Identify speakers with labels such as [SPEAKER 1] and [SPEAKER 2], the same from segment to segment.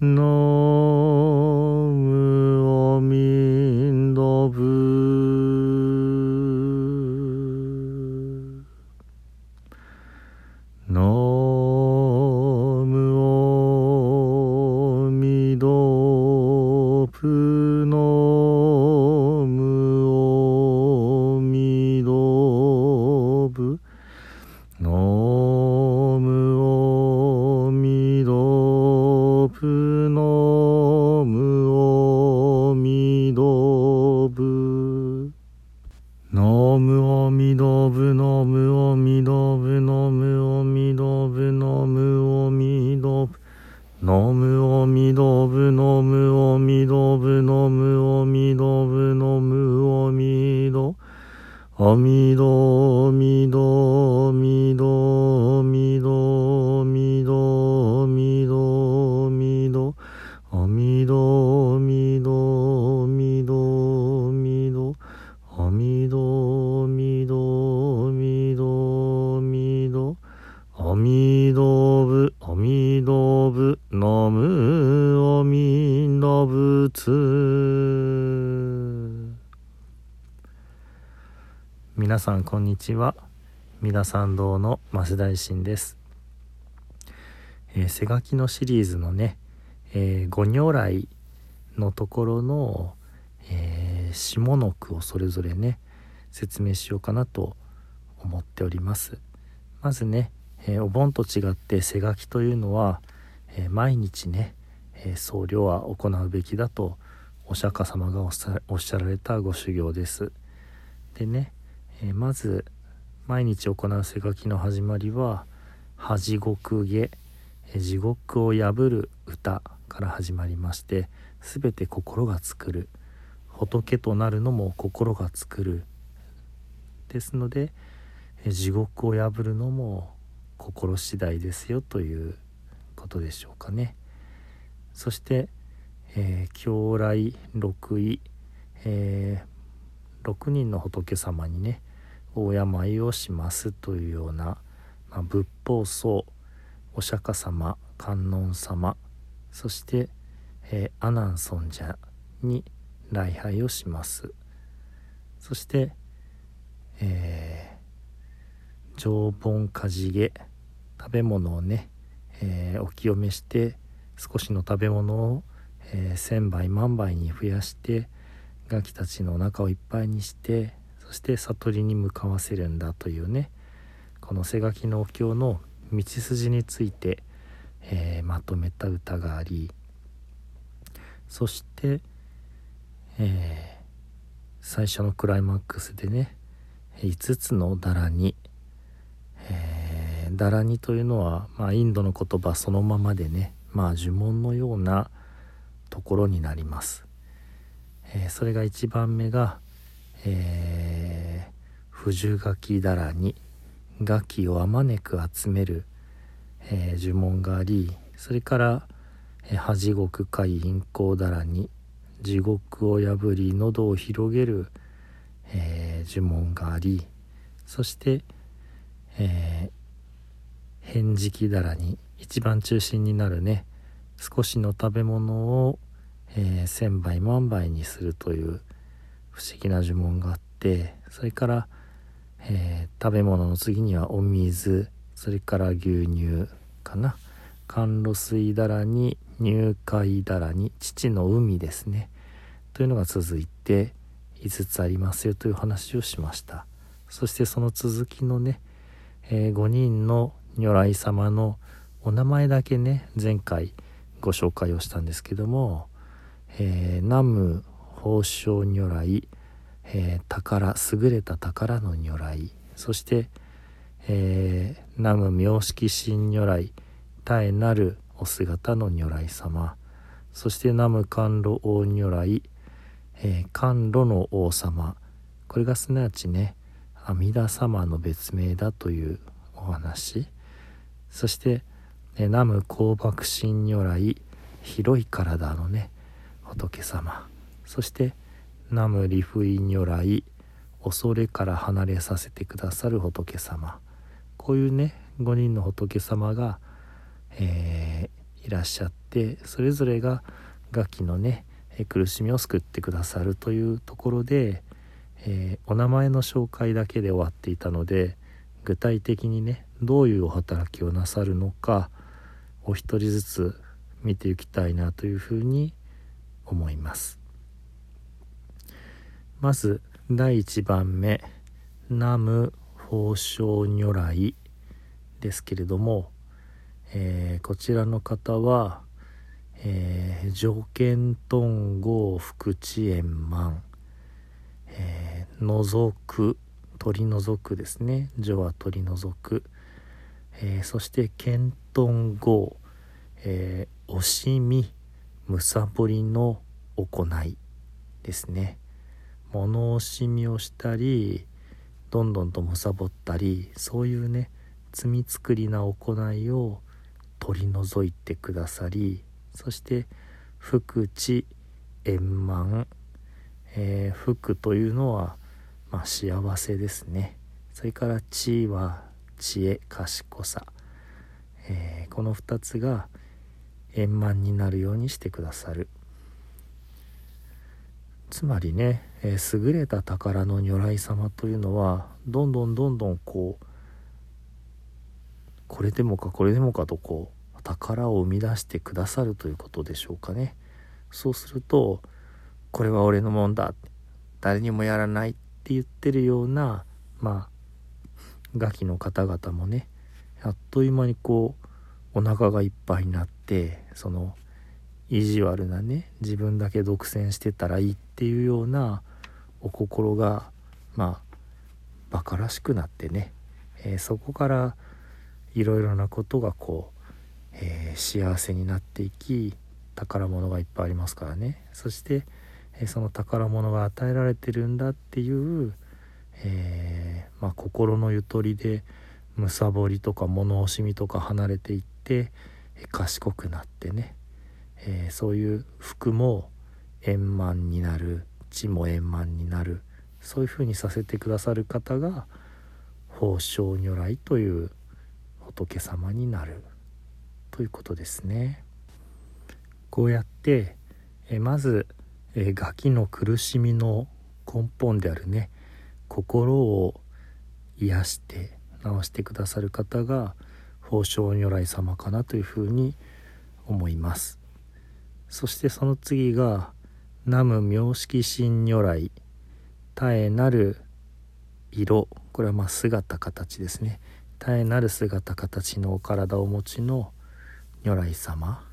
[SPEAKER 1] の皆さんこんにちは。皆さん堂の増大臣です、えー、背書きのシリーズのね、えー、如来のところの、えー、下の句をそれぞれね説明しようかなと思っております。まずね、えー、お盆と違って背書きというのは、えー、毎日ね、え僧侶は行うべきだとお釈迦様がおっしゃられたご修行です。でね、えまず毎日行う背書きの始まりは「恥獄下」地獄を破る歌から始まりまして全て心が作る。仏となるのも心が作る。ですので地獄を破るのも心次第ですよということでしょうかね。そして、えー、狂来六位、えー、6人の仏様にね大病をしますというような、まあ、仏法僧お釈迦様観音様そして、えー、阿南尊者に礼拝をします。そして、えー、常盆かじげ食べ物をね、えー、お清めして少しの食べ物を、えー、千倍万倍に増やしてガキたちのお腹をいっぱいにしてそして悟りに向かわせるんだというねこの背書きのお経の道筋について、えー、まとめた歌がありそして、えー、最初のクライマックスでね5つのダラに、えー、ダラにというのは、まあ、インドの言葉そのままでねまあ呪文のようなところになります、えー、それが1番目が、えー、不樹垣だらにガキをあまねく集める、えー、呪文がありそれから「恥獄海陰行だらに地獄を破り喉を広げる、えー、呪文がありそして、えー、返事きだらに一番中心になるね少しの食べ物を、えー、千倍万倍にするという不思議な呪文があってそれから、えー、食べ物の次にはお水それから牛乳かな。甘露水だらに入海だらに父の海ですね。というのが続いて5つありますよという話をしました。そしてその続きのね、えー、5人の如来様のお名前だけね前回ご紹介をしたんですけども、えー、南無宝生如来、えー、宝優れた宝の如来そして、えー、南無妙識神如来絶えなるお姿の如来様そして南無甘露王如来、えー、甘露の王様。これがすなわちね阿弥陀様の別名だというお話。そして、えー、南無香爆神如来広い体のね仏様。そして南無理不意如来恐れから離れさせてくださる仏様。こういうね5人の仏様が、えー、いらっしゃってそれぞれが楽器のね苦しみを救ってくださるというところで、えー、お名前の紹介だけで終わっていたので具体的にねどういうお働きをなさるのかお一人ずつ見ていきたいなというふうに思います。まず第1番目南無宝生如来ですけれども、えー、こちらの方は、えー、条件頓合福知円満、えー、除く取り除くですね。除は取り除く、えー、そして検頓合、えー、惜しみむさぼりの行いですね。物惜しみをしたりどんどんとむさぼったりそういうね罪作りな行いを取り除いてくださりそして福知円満、えー、福というのは、まあ、幸せですね。それから知は知恵賢さ、えー、この2つが円満になるようにしてくださる。つまりね、えー、優れた宝の如来様というのはどんどんどんどんこうこれでもかこれでもかとこう宝を生み出してくださるということでしょうかね。そうするとこれは俺のもんだ。誰にもやらないって言ってるようなまあガキの方々もねあっという間にこうお腹がいっぱいになってその意地悪なね自分だけ独占してたらいいっていうようなお心がまあ馬鹿らしくなってね、えー、そこからいろいろなことがこう、えー、幸せになっていき宝物がいっぱいありますからね。そして、えー、その宝物が与えられてるんだっていう、えまあ、心のゆとりでむさぼりとか物惜しみとか離れていって、え賢くなってねえー、そういう服も円満になる地も円満になるそういうふうにさせてくださる方が宝生如来という仏様になるということですね。こうやって、えまず、えガキの苦しみの根本であるね心を癒して治してくださる方が宝生如来様かなというふうに思います。そしてその次が南無妙識心如来絶えなる色。これはまあ姿形ですね。絶えなる姿形のお体をお持ちの如来様。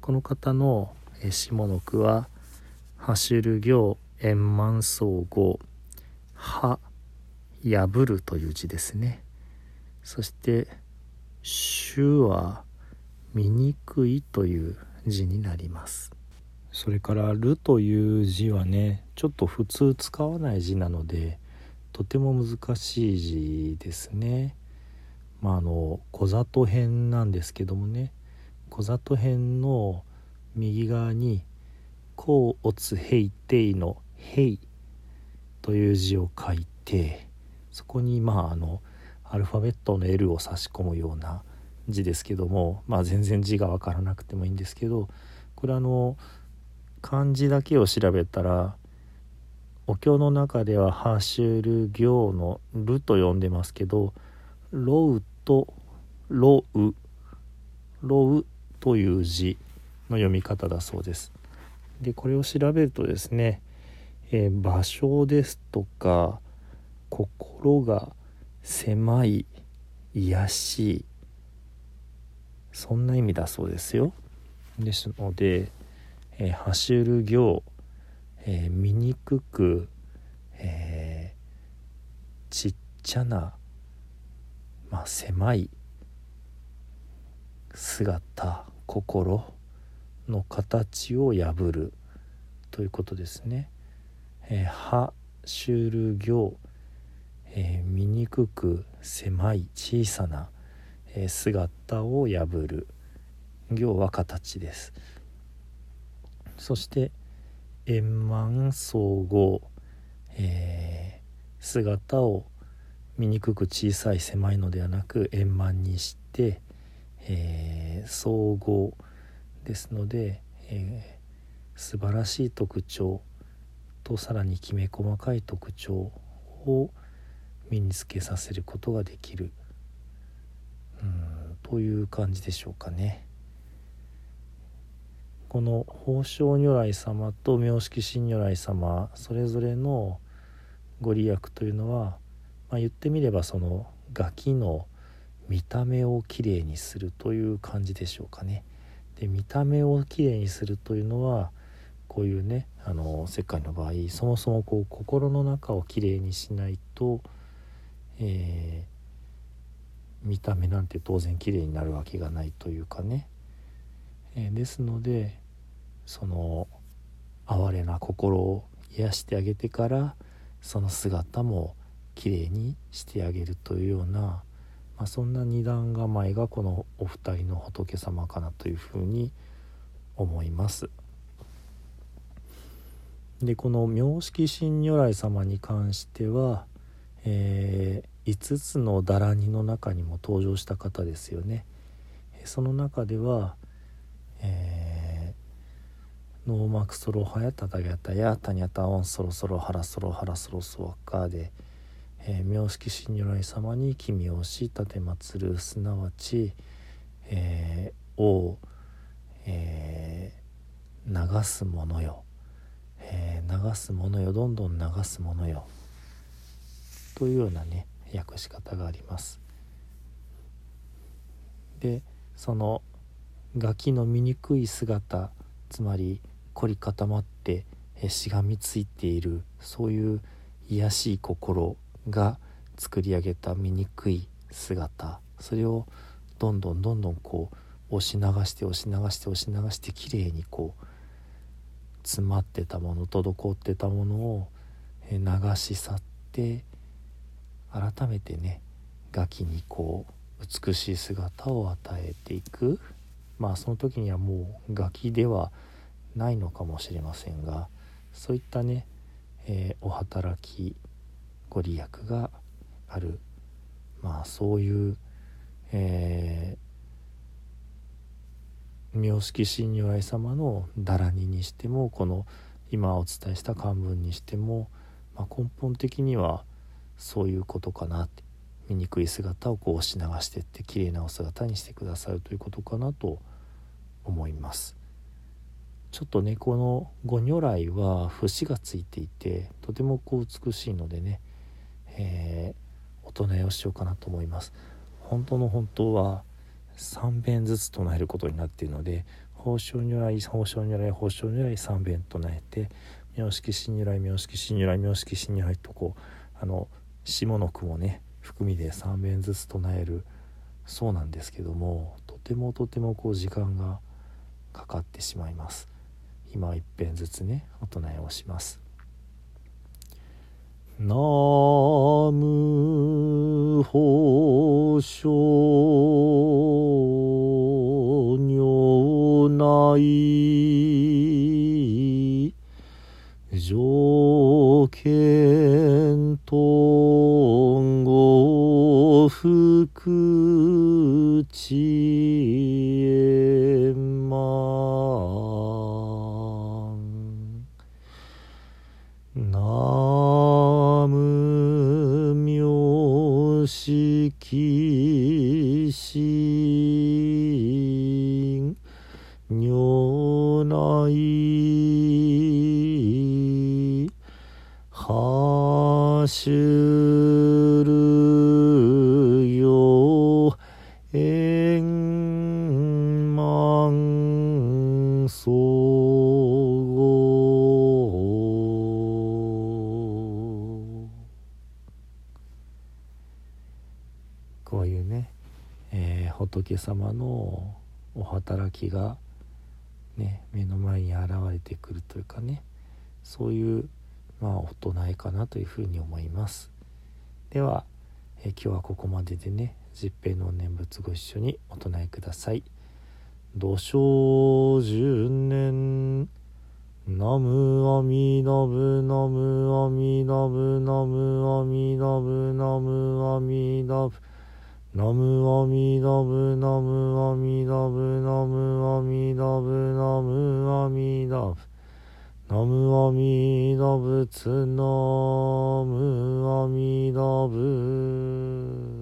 [SPEAKER 1] この方の下の句は「はしる行円満総合」「は」「破る」という字ですね。そして「主は醜い」という字になります。それから「る」という字はねちょっと普通使わない字なのでとても難しい字ですね。まああの小里編なんですけどもね小里編の右側に「甲乙平定」の「平」という字を書いてそこにまああのアルファベットの L を差し込むような字ですけどもまあ全然字が分からなくてもいいんですけどこれあの漢字だけを調べたらお経の中では「ハシュル行」の「ル」と呼んでますけど「ロウ」と「ロウ」「ロウ」という字の読み方だそうです。でこれを調べるとですね、えー、場所ですとか心が狭い癒しいそんな意味だそうですよですので、えー、走る行、えー、醜く、えー、ちっちゃな、まあ、狭い姿心の形を破るということですね。えー、はシュル行、えー、醜く狭い小さな姿を破る。行は形です。そして円満総合、えー、姿を醜く小さい狭いのではなく円満にして、えー、総合ですので、えー、素晴らしい特徴とさらにきめ細かい特徴を身につけさせることができる。という感じでしょうかね。この宝生如来様と妙識真如来様それぞれのご利益というのは、まあ、言ってみればそのガキの見た目をきれいにするという感じでしょうかね。で見た目をきれいにするというのはこういうねあの世界の場合そもそもこう心の中をきれいにしないと、えー、見た目なんて当然きれいになるわけがないというかね、えー、ですのでその哀れな心を癒してあげてからその姿もきれいにしてあげるというようなまあ、そんな二段構えがこのお二人の仏様かなというふうに思います。でこの妙識真如来様に関しては、えー、5つのだらにの中にも登場した方ですよね。その中では、えー、ノーマクソロハヤタタギャタヤタニャタオンソロソロハラソロハラソロソワッカーで、えー、妙識真如来様に君をし立て祀るすなわち、えー、を、えー、流すものよ、えー、流すものよどんどん流すものよというようなね訳し方があります。でそのガキの醜い姿つまり凝り固まってしがみついているそういう卑しい心が作り上げた醜い姿それをどんどんどんどんこう押し流して押し流して押し流してきれいにこう詰まってたもの滞ってたものを流し去って改めてねガキにこう美しい姿を与えていく。まあその時にはもうガキではないのかもしれませんがそういったね、えー、お働きご利益がある。まあそういう、えー、妙識真如来様のだらににしてもこの今お伝えした漢文にしても、まあ、根本的にはそういうことかなって醜い姿をこう押し流してって綺麗なお姿にしてくださるということかなと思います。ちょっとねこの五如来は節がついていてとてもこう美しいのでねえー、お唱えをしようかなと思います本当の本当は3遍ずつ唱えることになっているので宝生如来宝生如来宝生如来3遍唱えて妙識真如来妙識真如来妙識真如来とこうあの下の句もね含みで3遍ずつ唱えるそうなんですけどもとてもとてもこう時間がかかってしまいます。今一遍ずつねお唱えをしますナム法書如来条件とご福知はしゅるよ。円満仏様のお働きがね目の前に現れてくるというかねそういうまあ大人いかなというふうに思います。では、え今日はここまででね十平の念仏ご一緒にお唱えください「土生十年」ナムアミナブナムアミナブナムアミナブナムアミナブナムアミナブナムアミナブナムアミナブナムアミナブ南無阿弥陀仏南無阿弥陀仏。